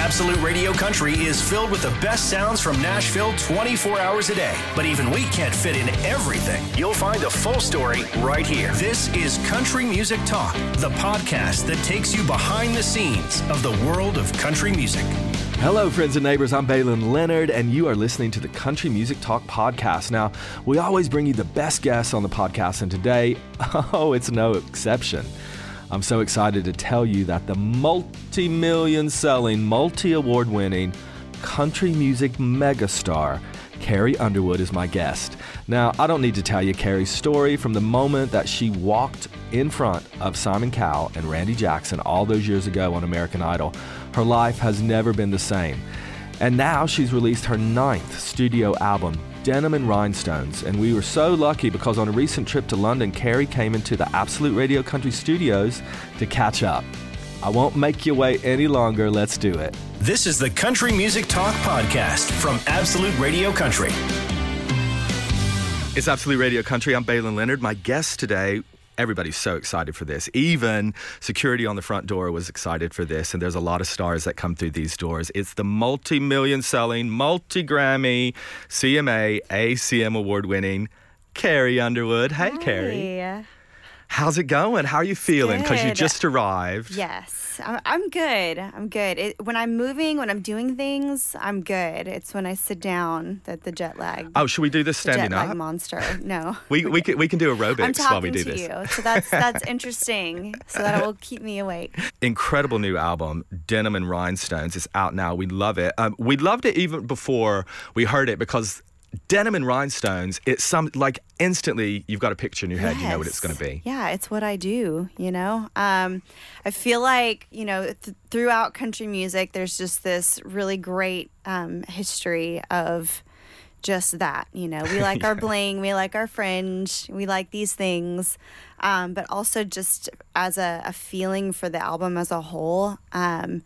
Absolute Radio Country is filled with the best sounds from Nashville 24 hours a day. But even we can't fit in everything. You'll find the full story right here. This is Country Music Talk, the podcast that takes you behind the scenes of the world of country music. Hello, friends and neighbors. I'm Baylen Leonard, and you are listening to the Country Music Talk podcast. Now, we always bring you the best guests on the podcast, and today, oh, it's no exception. I'm so excited to tell you that the multi million selling, multi award winning country music megastar, Carrie Underwood, is my guest. Now, I don't need to tell you Carrie's story from the moment that she walked in front of Simon Cowell and Randy Jackson all those years ago on American Idol. Her life has never been the same. And now she's released her ninth studio album, Denim and Rhinestones. And we were so lucky because on a recent trip to London, Carrie came into the Absolute Radio Country studios to catch up. I won't make you wait any longer. Let's do it. This is the Country Music Talk podcast from Absolute Radio Country. It's Absolute Radio Country. I'm Baylen Leonard. My guest today everybody's so excited for this. Even security on the front door was excited for this, and there's a lot of stars that come through these doors. It's the multi million selling, multi Grammy, CMA, ACM award winning Carrie Underwood. Hey, Hi. Carrie. How's it going? How are you feeling? Because you just arrived. Yes, I'm, I'm good. I'm good. It, when I'm moving, when I'm doing things, I'm good. It's when I sit down that the jet lag. Oh, should we do this the jet standing lag up? monster. No. We, we, can, we can do aerobics while we do to this. you, so that's that's interesting. So that will keep me awake. incredible new album, Denim and Rhinestones. It's out now. We love it. Um, we loved it even before we heard it because Denim and Rhinestones, it's some like instantly you've got a picture in your head, you know what it's going to be. Yeah, it's what I do, you know? Um, I feel like, you know, th- throughout country music, there's just this really great um, history of just that, you know? We like our bling, we like our fringe, we like these things. Um, but also just as a, a feeling for the album as a whole. Um,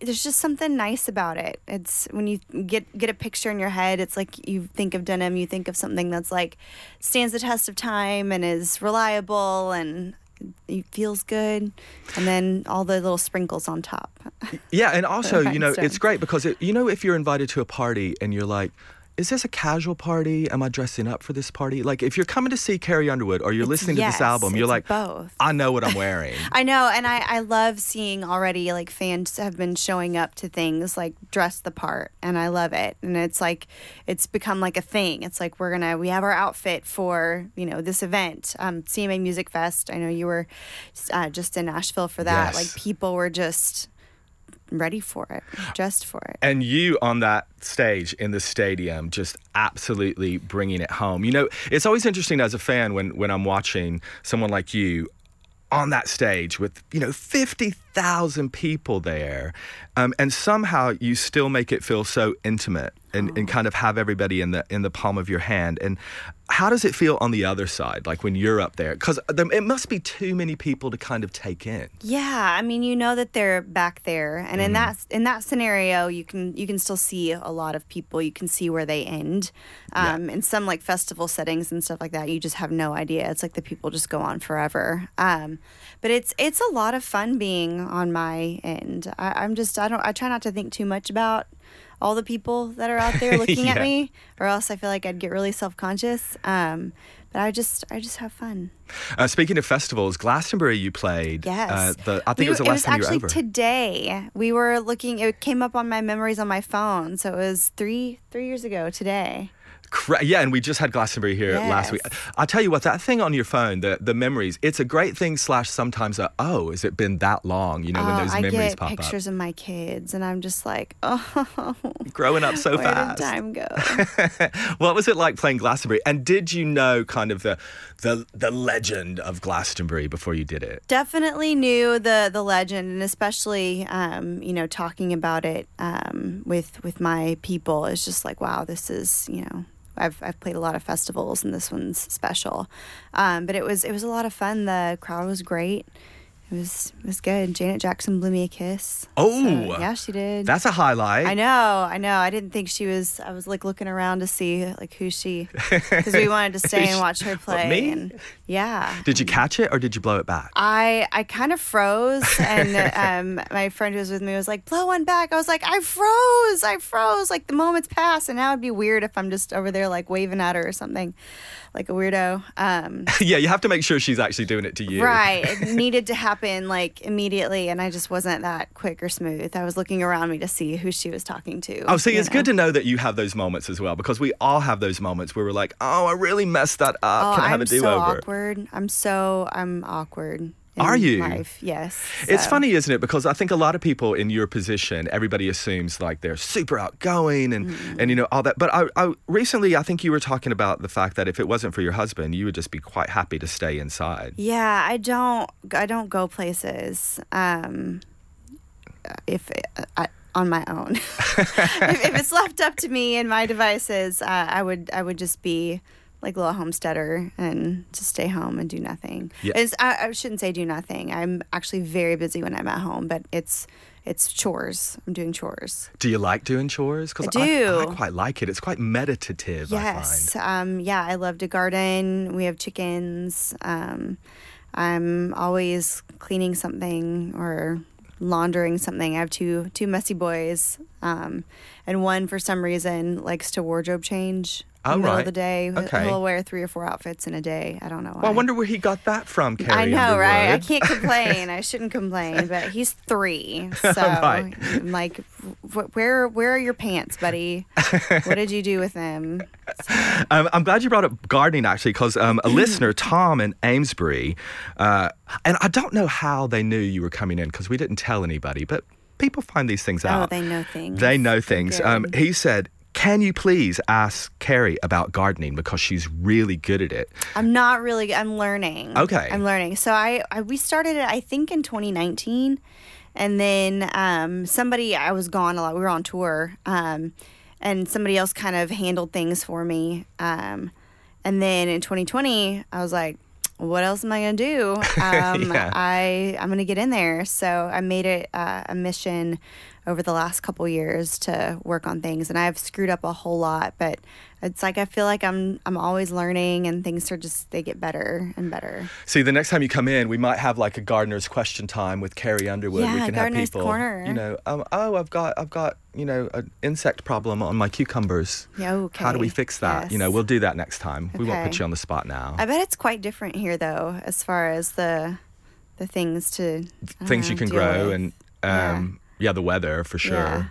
there's just something nice about it. It's when you get get a picture in your head, it's like you think of denim, you think of something that's like stands the test of time and is reliable and it feels good, and then all the little sprinkles on top. Yeah, and also, you know, it's great because it, you know if you're invited to a party and you're like, is this a casual party? Am I dressing up for this party? Like if you're coming to see Carrie Underwood or you're It's- listening to this album, you're like, both. I know what I'm wearing. I know, and I, I love seeing already like fans have been showing up to things like dress the part, and I love it. And it's like it's become like a thing. It's like we're gonna we have our outfit for you know this event, um, CMA Music Fest. I know you were uh, just in Nashville for that. Yes. Like people were just ready for it, dressed for it. and you on that stage in the stadium just absolutely bringing it home you know it's always interesting as a fan when when i'm watching someone like you on that stage with you know 50,000 people there um, and somehow you still make it feel so intimate and, and kind of have everybody in the in the palm of your hand and how does it feel on the other side like when you're up there because it must be too many people to kind of take in Yeah, I mean, you know that they're back there, and Mm-hmm. in that in that scenario, you can you can still see a lot of people. You can see where they end. Yeah. Um, In some like festival settings and stuff like that, you just have no idea. It's like the people just go on forever. Um, but it's it's a lot of fun being on my end. I, I'm just I don't I try not to think too much about all the people that are out there looking Yeah. at me, or else I feel like I'd get really self conscious. Um, but I just I just have fun. uh, speaking of festivals glastonbury you played Yes. uh, the, i think We it was the last time you were actually over today. We were looking. It came up on my memories on my phone. So it was three three years ago today. Cra- yeah, and we just had Glastonbury here last week. I'll tell you what, that thing on your phone, the the memories, it's a great thing. Slash, sometimes a oh, has it been that long? You know, when Oh, those I memories get pictures of my kids, and I'm just like, oh. Growing up so where fast. did time go? what was it like playing Glastonbury? And did you know kind of the the the legend of Glastonbury before you did it? Definitely knew the the legend, and especially um, you know talking about it um, with with my people. It's just like, wow, this is you know. I've, I've played a lot of festivals and this one's special, um, but it was it was a lot of fun. The crowd was great. It was it was good. Janet Jackson blew me a kiss. Oh, So, yeah, she did. That's a highlight. I know, I know. I didn't think she was. I was like looking around to see like who she, because we wanted to stay and watch her play. me? And yeah, Did you catch it or did you blow it back? I I kind of froze, and um, my friend who was with me was like, "Blow one back." I was like, "I froze, I froze." Like the moments passed, and now it'd be weird if I'm just over there like waving at her or something, like a weirdo. Um, yeah, you have to make sure she's actually doing it to you. right, it needed to happen like immediately, and I just wasn't that quick or smooth. I was looking around me to see who she was talking to. Oh, see, it's know? good to know that you have those moments as well because we all have those moments where we're like, oh, I really messed that up. Oh, Can I have I'm a do so over? awkward. I'm so I'm awkward. Are you? Life. Yes. It's so. funny, isn't it? Because I think a lot of people in your position, everybody assumes like they're super outgoing and, Mm-hmm. and you know all that. But I, I recently, I think you were talking about the fact that if it wasn't for your husband, you would just be quite happy to stay inside. Yeah, I don't. I don't go places. Um, if I, on my own, if, if it's left up to me and my devices, uh, I would. I would just be like a little homesteader and just stay home and do nothing. Yeah. It's, I, I shouldn't say do nothing. I'm actually very busy when I'm at home, but it's it's chores. I'm doing chores. Do you like doing chores? Because I do. I, quite like it. It's quite meditative. Yes. Um, yeah, I love to garden. We have chickens. Um, I'm always cleaning something or laundering something. I have two two messy boys, um, and one for some reason likes to wardrobe change. Oh, middle right. of the day, Okay. he'll wear three or four outfits in a day. I don't know. Why. Well, I wonder where he got that from, Carrie. I know, right? I can't complain. I shouldn't complain, but he's three, so Right. I'm like, where where are your pants, buddy? what did you do with them? Um, I'm glad you brought up gardening actually, because um, a listener, Tom in Amesbury, uh, and I don't know how they knew you were coming in because we didn't tell anybody, but people find these things out. Oh, out. they know things. They know things. Um, he said, "Can you please ask Carrie about gardening because she's really good at it." I'm not really. I'm learning. Okay. I'm learning. So I, I we started it I think in 2019, and then um, somebody I was gone a lot. We were on tour, um, and somebody else kind of handled things for me. Um, and then in 2020, I was like, what else am I gonna do? Um, Yeah. I I'm gonna get in there. So I made it uh, a mission over the last couple years to work on things, and I've screwed up a whole lot, but it's like I feel like I'm I'm always learning, and things are just they get better and better. See, the next time you come in, we might have like a gardener's question time with Carrie Underwood. we Yeah, can gardener's have people, corner. you know, um, oh, I've got, I've got, you know, an insect problem on my cucumbers. Yeah, okay. How do we fix that? You know, we'll do that next time. We won't put you on the spot now. I bet it's quite different here though, as far as the the things to Things you can grow with. and um, yeah. The weather for sure. Yeah.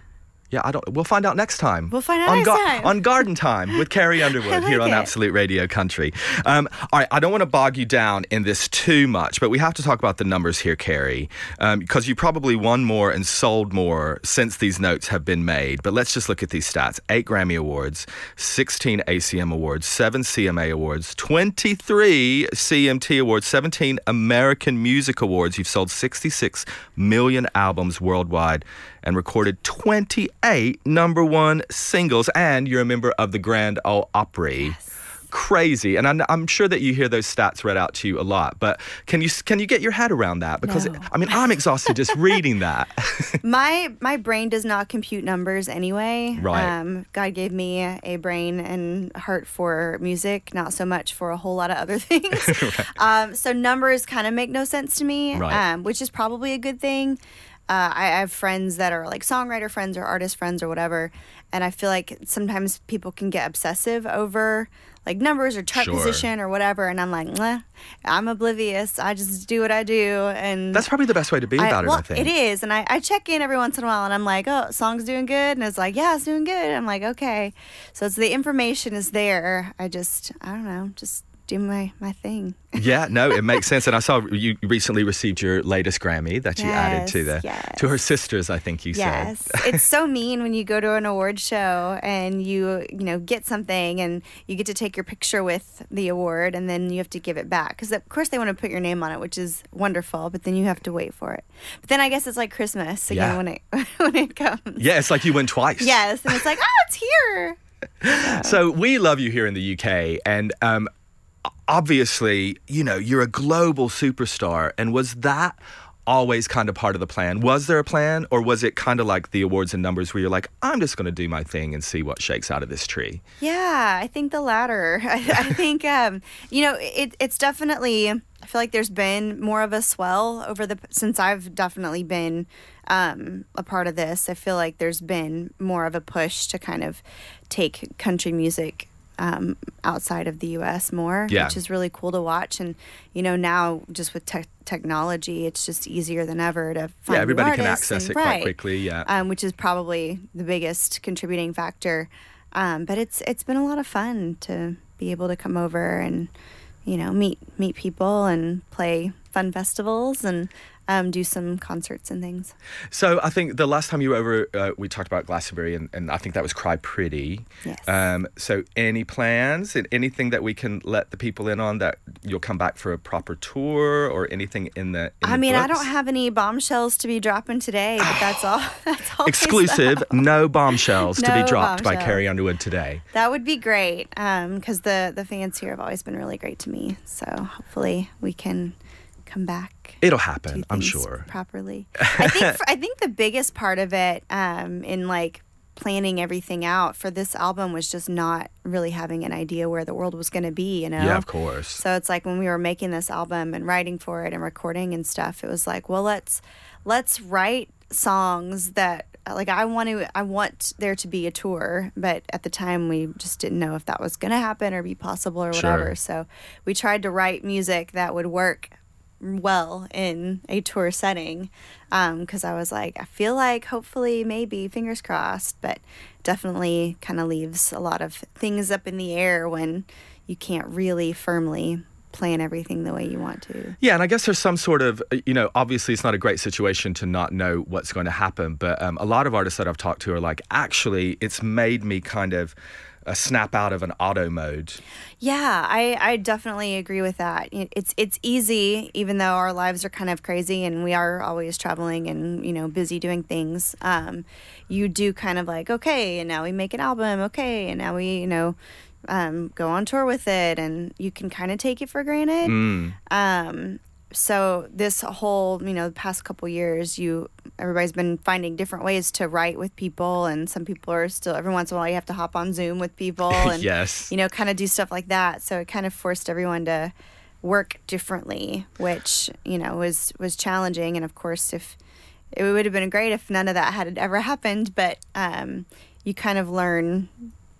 Yeah, I don't. We'll find out next time. We'll find out on next time. on Garden Time with Carrie Underwood I here on it. Absolute Radio Country. Um, all right, I don't want to bog you down in this too much, but we have to talk about the numbers here, Carrie, because you probably won more and sold more since these notes have been made. But let's just look at these stats: eight Grammy Awards, sixteen ACM Awards, seven CMA Awards, twenty-three CMT Awards, seventeen American Music Awards. You've sold sixty-six million albums worldwide and recorded 28 number one singles, and you're a member of the Grand Ole Opry. Yes. Crazy, and I'm, I'm sure that you hear those stats read out to you a lot. But can you can you get your head around that? Because No. I mean, I'm exhausted just reading that. my my brain does not compute numbers anyway. Right. Um, God gave me a brain and heart for music, not so much for a whole lot of other things. um, so numbers kind of make no sense to me, Right. um, which is probably a good thing. Uh, I have friends that are like songwriter friends or artist friends or whatever, and I feel like sometimes people can get obsessive over like numbers or chart Sure. position or whatever, and I'm like, I'm oblivious. I just do what I do, and That's probably the best way to be about well, it. I think It is. And I, I check in every once in a while and I'm like, oh, song's doing good. And it's like, yeah, it's doing good. I'm like, okay. So it's the information is there. I just, I don't know, just do my, my thing. Yeah, no, it makes sense. And I saw you recently received your latest Grammy that you added to the Yes, to her sisters. I think you Yes. said. Yes, it's so mean when you go to an award show and you, you know, get something and you get to take your picture with the award and then you have to give it back. Because, of course, they want to put your name on it, which is wonderful, but then you have to wait for it. But then I guess it's like Christmas again Yeah. when it when it comes. Yeah, it's like you win twice. Yes. And it's like, oh, it's here. So we love you here in the UK, and um, obviously, you know, you're a global superstar. And was that always kind of part of the plan. Was there a plan, or was it kind of like the awards and numbers where you're like, I'm just going to do my thing and see what shakes out of this tree? Yeah, I think the latter. I, I think, um, you know, it, it's definitely. I feel like there's been more of a swell over the since I've definitely been um, a part of this. I feel like there's been more of a push to kind of take country music um, outside of the U.S. more, Yeah. which is really cool to watch. And you know, now just with tech technology, it's just easier than ever to find yeah, everybody can access and- it quite quickly. Yeah. um, which is probably the biggest contributing factor. Um, but it's it's been a lot of fun to be able to come over and you know meet meet people and play fun festivals and um, do some concerts and things. So I think the last time you were over, uh, we talked about Glastonbury, and, and I think that was Cry Pretty. Yes. Um, so any plans and anything that we can let the people in on that you'll come back for a proper tour or anything in the? In I the mean, I don't have any bombshells to be dropping today, but that's all. That's all. exclusive. no bombshells to be No dropped by. Carrie Underwood today. That would be great because the the fans here have always been really great to me. So hopefully we can come back. It'll happen, I'm sure. properly. I think I think the biggest part of it um, in like planning everything out for this album was just not really having an idea where the world was going to be. You know. Yeah, of course. So it's like when we were making this album and writing for it and recording and stuff, it was like, well, let's let's write songs that like I want to I want there to be a tour, but at the time we just didn't know if that was going to happen or be possible or Sure. whatever. So we tried to write music that would work well in a tour setting because I was like, I feel like hopefully, maybe, fingers crossed, but definitely kind of leaves a lot of things up in the air when you can't really firmly plan everything the way you want to. Yeah, and I guess there's some sort of, uh, you know, obviously it's not a great situation to not know what's going to happen, but um, a lot of artists that I've talked to are like, actually, it's made me kind of uh, snap out of an auto mode. Yeah, I, I definitely agree with that. It's it's easy, even though our lives are kind of crazy and we are always traveling and you know busy doing things. Um, you do kind of like okay, and now we make an album, okay, and now we you know um, go on tour with it, and you can kind of take it for granted. Um, so this whole you know the past couple years you everybody's been finding different ways to write with people and some people are still every once in a while you have to hop on zoom with people and Yes. you know kind of do stuff like that so it kind of forced everyone to work differently which you know was was challenging and of course if it would have been great if none of that had ever happened but um you kind of learn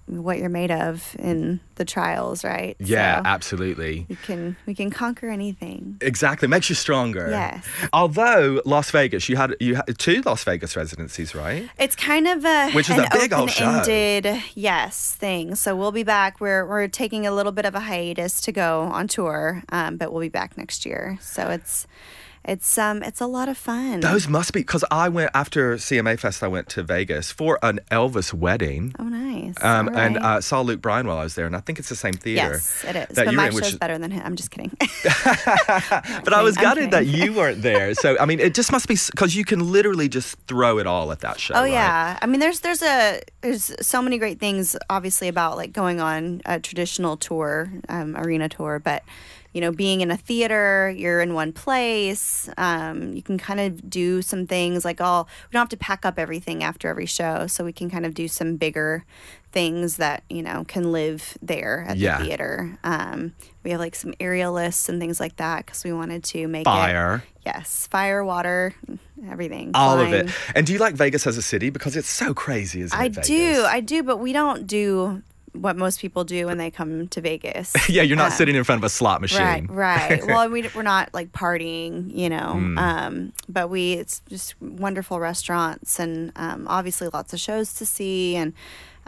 what you're made of in the trials right Yeah, So absolutely. we can we can conquer anything Exactly, makes you stronger. Yes. Although Las Vegas, you had you had two Las Vegas residencies, right? It's kind of a Which is a big old show. open-ended yes thing. So we'll be back. We're we're taking a little bit of a hiatus to go on tour, um, but we'll be back next year. So it's it's um it's a lot of fun. Those must be because I went after CMA Fest. I went to Vegas for an Elvis wedding. oh nice. Um, All and right. uh, saw Luke Bryan while I was there, and I think it's the same theater. yes, it is. But my in, show's is- better than him. I'm just kidding. But I was I'm gutted that you weren't there. So I mean, it just must be because you can literally just throw it all at that show. Oh right? yeah, I mean, there's there's a there's so many great things, obviously, about like going on a traditional tour, um, arena tour, but you know, being in a theater, you're in one place. Um, you can kind of do some things like, oh, we don't have to pack up everything after every show, so we can kind of do some bigger things that you know can live there at Yeah. the theater. Um, we have like some aerialists and things like that because we wanted to make Fire. It, yes, fire, water, everything. All of it. And do you like Vegas as a city because it's so crazy, isn't I it? Vegas? do, I do, but we don't do what most people do when they come to Vegas. yeah, you're not Um, sitting in front of a slot machine. Right, right. well, we, we're not like partying, you know, Mm. um, but we, it's just wonderful restaurants and um, obviously lots of shows to see. And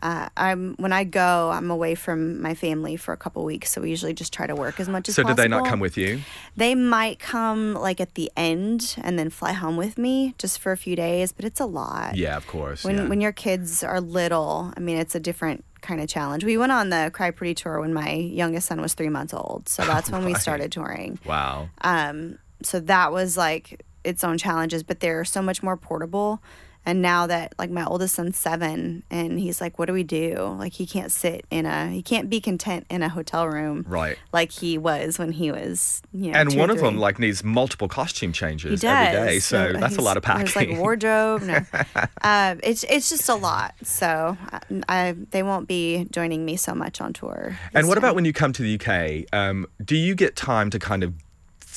uh, I'm when I go, I'm away from my family for a couple weeks, so we usually just try to work as much as So possible. did they not come with you? They might come like at the end and then fly home with me just for a few days, but it's a lot. Yeah, of course. When yeah. when your kids are little, I mean, it's a different kind of challenge. We went on the Cry Pretty tour when my youngest son was three months old, so that's when we started touring. wow. Um, so that was like its own challenges, but they're so much more portable And now that like my oldest son's seven, and he's like, "What do we do?" Like he can't sit in a, he can't be content in a hotel room, Right. Like he was when he was, you know, And one of them like needs multiple costume changes every day so that's a lot of packing. There's like wardrobe. No. uh, it's it's just a lot. So I, I they won't be joining me so much on tour. and what about when you come to the UK? Um, do you get time to kind of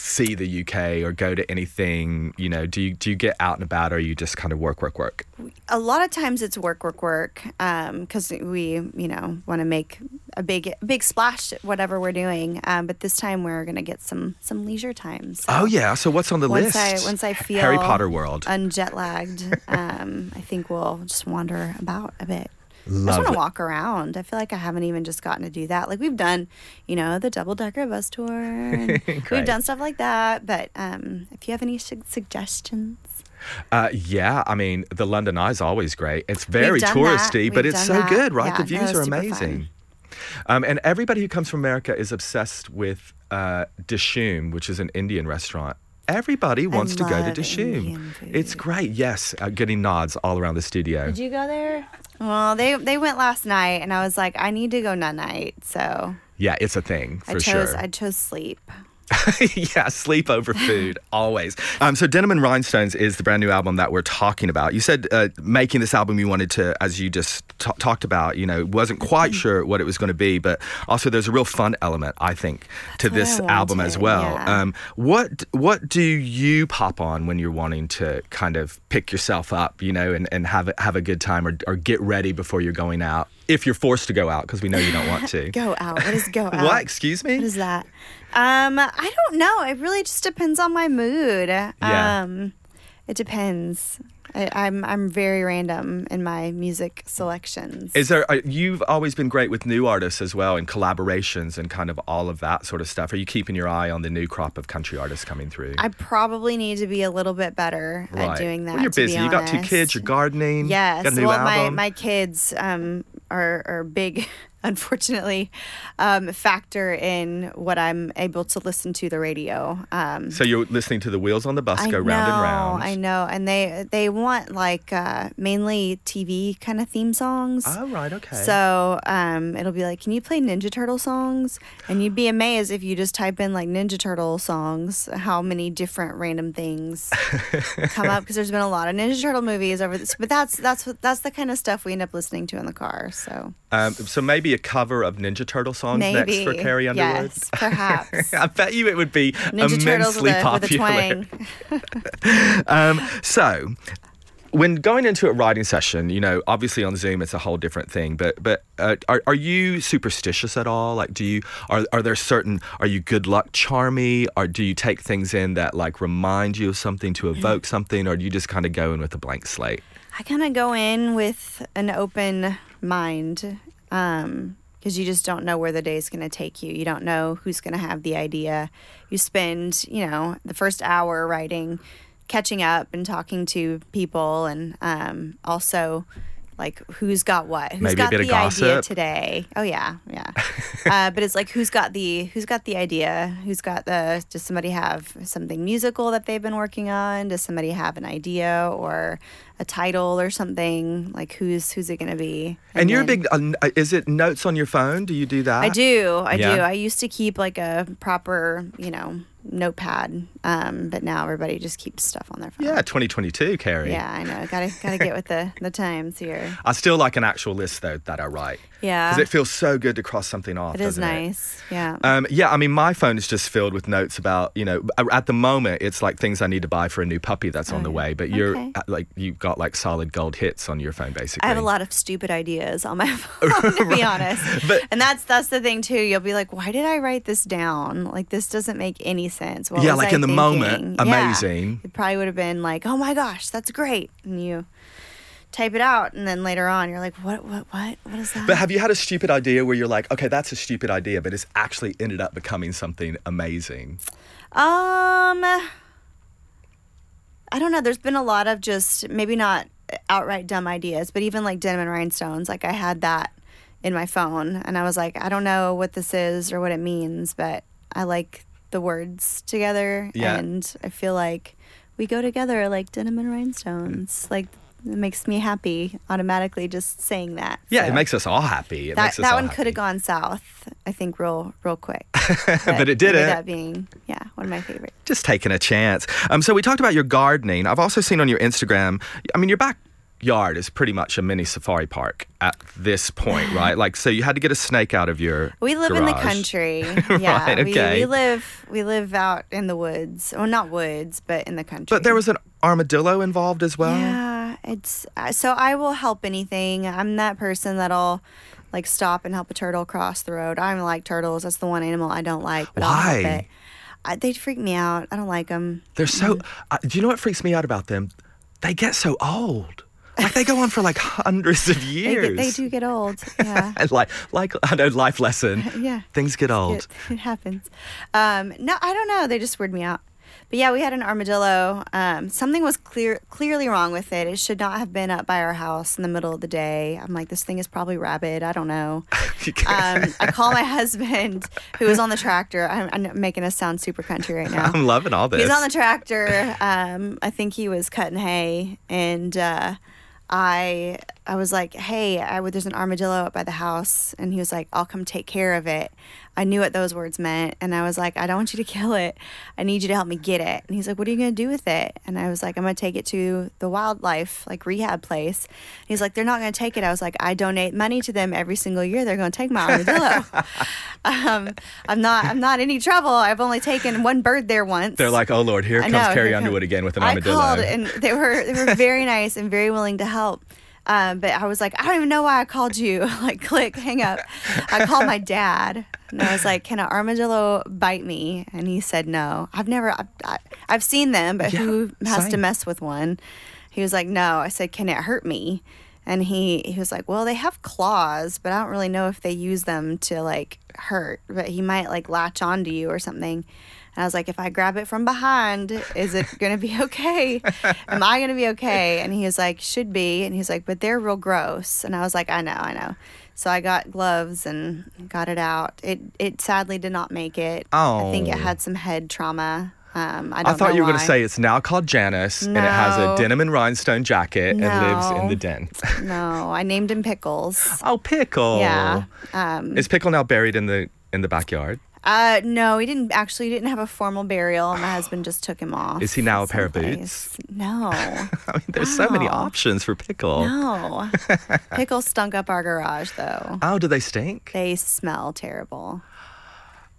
see the UK or go to anything? You know, do you do you get out and about, or you just kind of work, work, work? a lot of times it's work, work, work, because we, you know, want to make a big, big splash, at whatever we're doing. Um, but this time we're gonna get some, some leisure time. So Oh yeah. So what's on the Once list? I, once I feel Harry Potter world. unjet lagged, um, I think we'll just wander about a bit. I just want to walk around. I feel like I haven't even just gotten to do that. Like we've done, you know, the double decker bus tour. And we've done stuff like that. But um, if you have any su- suggestions, Uh, yeah, I mean, the London Eye is always great. It's very touristy, but it's so that. good, right? Yeah, the views it's are amazing. Um, and everybody who comes from America is obsessed with uh, Dishoom, which is an Indian restaurant. Everybody wants to go to love Dishoom. It's great. Yes, uh, getting nods all around the studio. did you go there? Well, they they went last night, and I was like, I need to go night night. So yeah, it's a thing for I chose sure. I chose sleep. yeah, sleep over food always. Um, so Denim and Rhinestones is the brand new album that we're talking about. You said uh, making this album, you wanted to, as you just t- talked about, you know, wasn't quite sure what it was going to be, but also there's a real fun element, I think, to this album as well. yeah. Um, what what do you pop on when you're wanting to kind of pick yourself up, you know, and, and have a, have a good time or, or get ready before you're going out? If you're forced to go out, because we know you don't want to. Go out. What is go out? What? Excuse me? What is that? Um, I don't know. It really just depends on my mood. Yeah. Um, it depends. I, I'm I'm very random in my music selections. Is there? Uh, you've always been great with new artists as well, and collaborations and kind of all of that sort of stuff. Are you keeping your eye on the new crop of country artists coming through? I probably need to be a little bit better at doing that. Well, you're busy. You got two kids. You're gardening. Yes. Got a new well, my, my kids um, are, are big, unfortunately, um, factor in what I'm able to listen to the radio. Um, so you're listening to the wheels on the bus I go know, round and round. I know, and they they want like uh, mainly TV kind of theme songs. Oh right, okay. So um, it'll be like, can you play Ninja Turtle songs? And you'd be amazed if you just type in like Ninja Turtle songs, how many different random things come up because there's been a lot of Ninja Turtle movies over this. But that's that's that's the kind of stuff we end up listening to in the car. So um, so maybe a cover of Ninja Turtle songs maybe next for Carrie Underwood. Yes, perhaps. I bet you it would be Ninja immensely with a, with a popular. Um, so, when going into a writing session, you know, obviously on Zoom it's a whole different thing. But but uh, are are you superstitious at all? Like, do you are are there certain are you good luck charmy, or do you take things in that like remind you of something to evoke something, or do you just kind of go in with a blank slate? I kind of go in with an open mind because you just don't know where the day's going to take you. You don't know who's going to have the idea. You spend, you know, the first hour writing, catching up and talking to people, and um, also like who's got what, who's Maybe got the idea today. Oh yeah, yeah. uh, but it's like who's got the who's got the idea? Who's got the? Does somebody have something musical that they've been working on? Does somebody have an idea or a title or something? Like who's who's it going to be? And, you're a big. Uh, is it notes on your phone? Do you do that? I do. I Yeah. do. I used to keep like a proper, you know, notepad. Um, but now everybody just keeps stuff on their phone. Yeah, 2022, Carrie. Yeah, I know. Gotta gotta get with the the times here. I still like an actual list though that I write. Yeah. Because it feels so good to cross something off. It is doesn't it? nice. Yeah. Um, yeah, I mean, my phone is just filled with notes about, you know, at the moment, it's like things I need to buy for a new puppy that's on the way. But you're Okay. like, you've got like solid gold hits on your phone, basically. I have a lot of stupid ideas on my phone, to be honest. But- and that's that's the thing too. You'll be like, "Why did I write this down? Like this doesn't make any sense." What Yeah, was like I in the moment, thinking? Yeah. amazing. It probably would have been like, "Oh my gosh, that's great," and you type it out, and then later on, you're like, "What? What? What? What is that?" But have you had a stupid idea where you're like, okay, that's a stupid idea, but it's actually ended up becoming something amazing? Um, I don't know. There's been a lot of just maybe not outright dumb ideas, but even like denim and rhinestones. Like I had that in my phone, and I was like, I don't know what this is or what it means, but I like the words together, Yeah. and I feel like we go together like denim and rhinestones. Like it makes me happy automatically just saying that. Yeah, So it makes us all happy. It that makes us that one could have gone south. I think real real quick. But it didn't. That being yeah one of my favorites. just taking a chance. Um, so we talked about your gardening. I've also seen on your Instagram. I mean, your backyard is pretty much a mini safari park at this point, right? Like, so you had to get a snake out of your. We live in the country. Yeah, Right, we, okay. we live we live out in the woods. Well, not woods, but in the country. But there was an armadillo involved as well. Yeah, it's uh, so I will help anything. I'm that person that'll like stop and help a turtle cross the road. I don't like turtles. That's the one animal I don't like. But Why? it. I, they freak me out. I don't like them. They're so. Mm-hmm. Uh, do you know what freaks me out about them? They get so old. Like they go on for like hundreds of They, years. get, they do get old. Yeah. And like, like I know, life lesson. Yeah. Things get old. It, it happens. Um, no, I don't know. They just weird me out. But yeah, we had an armadillo. Um, something was clear, clearly wrong with it. It should not have been up by our house in the middle of the day. I'm like, this thing is probably rabid. I don't know. Um, I call my husband, who was on the tractor. I'm, I'm making us sound super country right now. I'm loving all this. He's on the tractor. Um, I think he was cutting hay, and uh, I I was like, "Hey, I would, there's an armadillo up by the house," and he was like, "I'll come take care of it." I knew what those words meant, and I was like, "I don't want you to kill it. I need you to help me get it." And he's like, "What are you gonna do with it?" And I was like, "I'm gonna take it to the wildlife like rehab place." And he's like, "They're not gonna take it." I was like, "I donate money to them every single year. They're gonna take my armadillo." um, I'm not I'm not any trouble. I've only taken one bird there once. They're like, oh Lord, here I comes know, Carrie here come- Underwood again with an armadillo." I called and they were they were very nice and very willing to help. Um, but I was like, I don't even know why I called you. like, click, hang up. I called my dad and I was like, Can an armadillo bite me? And he said no. I've never, I've, I, I've seen them, but Yeah, who has to mess with one? He was like, No. I said, Can it hurt me? And he he was like, Well, they have claws, but I don't really know if they use them to like hurt. But he might like latch onto you or something. And I was like, if I grab it from behind, is it gonna be okay? Am I gonna be okay? And he was like, should be. And he's like, but they're real gross. And I was like, I know, I know. So I got gloves and got it out. It it sadly did not make it. Oh. I think it Oh. had some head trauma. Um, I don't I thought you were going to say it's now called Janice and it has a denim and rhinestone jacket and lives in the den. no. I named him Pickles. oh, Pickle. Yeah. Um, Is Pickle now buried in the in the backyard? Uh, no, he didn't actually he didn't have a formal burial. My husband just took him off. Is he now a pair of boots? No. I mean, there's so many options for Pickle. No. pickle stunk up our garage though. Oh, do they stink? They smell terrible.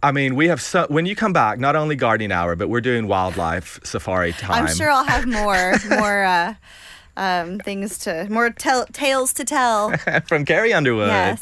I mean, we have so when you come back, not only gardening hour, but we're doing wildlife safari time. I'm sure I'll have more more uh, um, things to more tell tales to tell. from Carrie Underwood. Yes.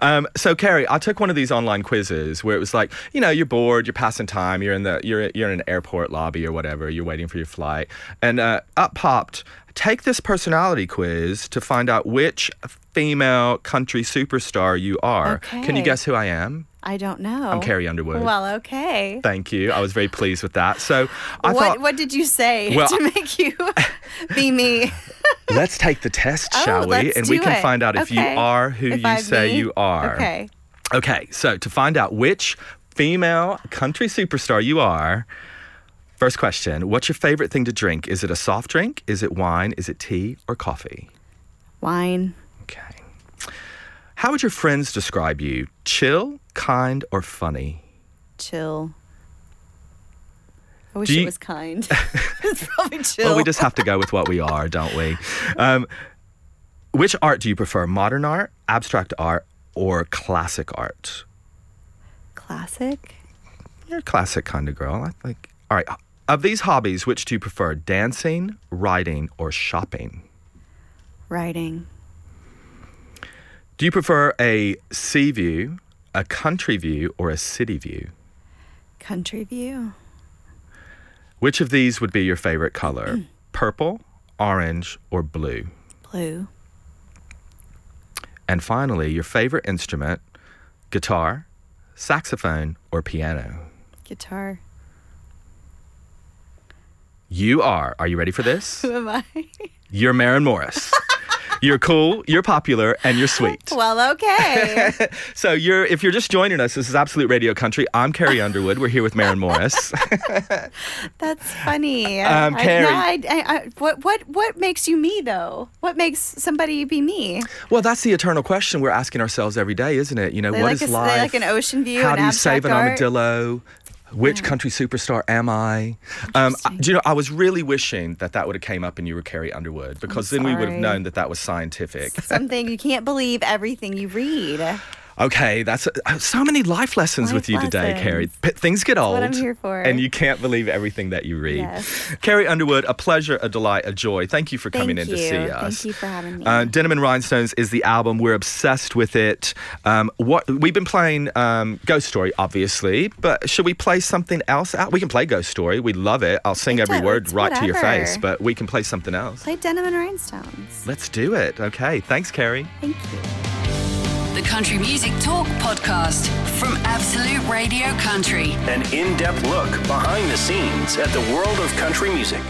Um, so Carrie, I took one of these online quizzes where it was like, you know, you're bored, you're passing time, you're in the you're you're in an airport lobby or whatever, you're waiting for your flight, and uh, up popped, take this personality quiz to find out which female country superstar you are. Okay. Can you guess who I am? I don't know. I'm Carrie Underwood. Well, okay. Thank you. I was very pleased with that. So I what thought, what did you say Well, to make you be me? let's take the test, Oh, shall we? let's And we can it. find out if you are who If you I'm say me? you are. Okay. Okay, so to find out which female country superstar you are, first question What's your favorite thing to drink? Is it a soft drink? Is it wine? Is it tea or coffee? Wine. Okay. How would your friends describe you? Chill, kind, or funny? Chill. I wish you- it was kind. it's probably chill. Well, we just have to go with what we are, don't we? Um, which art do you prefer? Modern art, abstract art, or classic art? classic. You're a classic kind of girl. I think. All right. Of these hobbies, which do you prefer? Dancing, writing, or shopping? Writing. Do you prefer a sea view, a country view, or a city view? Country view. Which of these would be your favorite color? Mm. Purple, orange, or blue? Blue. And finally, your favorite instrument guitar, saxophone, or piano? Guitar. You are, are you ready for this? Who am I? You're Maren Morris. You're cool, you're popular, and you're sweet. Well, okay. so you're if you're just joining us, this is Absolute Radio Country. I'm Carrie Underwood. We're here with Maren Morris. That's funny. Um, I- Carrie- I, I, I, what what what makes you me though? What makes somebody be me? well, that's the eternal question we're asking ourselves every day, isn't it? You know, what like is a- life? like an ocean view, How do you save an art. armadillo? Which country superstar am I? Um, I- do you know? I was really wishing that that would have came up and you were Carrie Underwood because then we would have known that that was scientific. Something you can't believe everything you read. Okay, that's uh, so many life lessons with Life you today, lessons. Carrie. P- things get old, what I'm here for. and you can't believe everything that you read. Yes. Carrie Underwood, a pleasure, a delight, a joy. Thank you for coming Thank in to see us. Thank you for having me. Uh, Denim and Rhinestones is the album. We're obsessed with it. Um, what we've been playing um, Ghost Story, obviously, but should we play something else out? We can play Ghost Story. We love it. I'll sing every word right to your face, but we can play something else. Play Denim and Rhinestones. Let's do it. Okay. Thanks, Carrie. Thank you. The Country Music Talk podcast from Absolute Radio Country. An in depth look behind the scenes at the world of country music.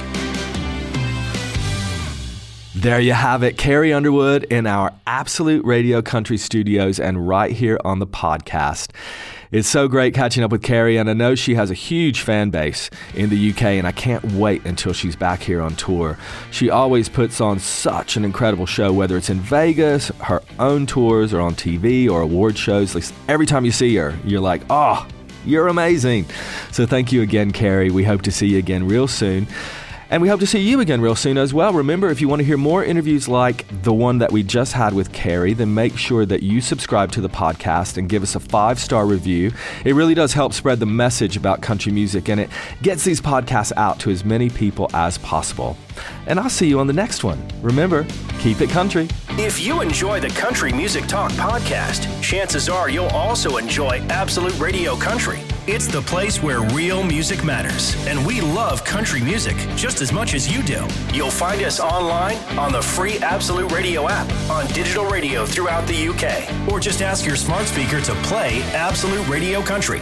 There you have it, Carrie Underwood in our Absolute Radio Country studios and right here on the podcast. It's so great catching up with Carrie, and I know she has a huge fan base in the UK, and I can't wait until she's back here on tour. She always puts on such an incredible show, whether it's in Vegas, her own tours, or on TV or award shows. Every time you see her, you're like, oh, you're amazing. So thank you again, Carrie. We hope to see you again real soon. And we hope to see you again real soon as well. Remember, if you want to hear more interviews like the one that we just had with Carrie, then make sure that you subscribe to the podcast and give us a five star review. It really does help spread the message about country music and it gets these podcasts out to as many people as possible. And I'll see you on the next one. Remember, keep it country. If you enjoy the Country Music Talk podcast, chances are you'll also enjoy Absolute Radio Country. It's the place where real music matters, and we love country music just as much as you do. You'll find us online on the free Absolute Radio app, on digital radio throughout the UK, or just ask your smart speaker to play Absolute Radio Country.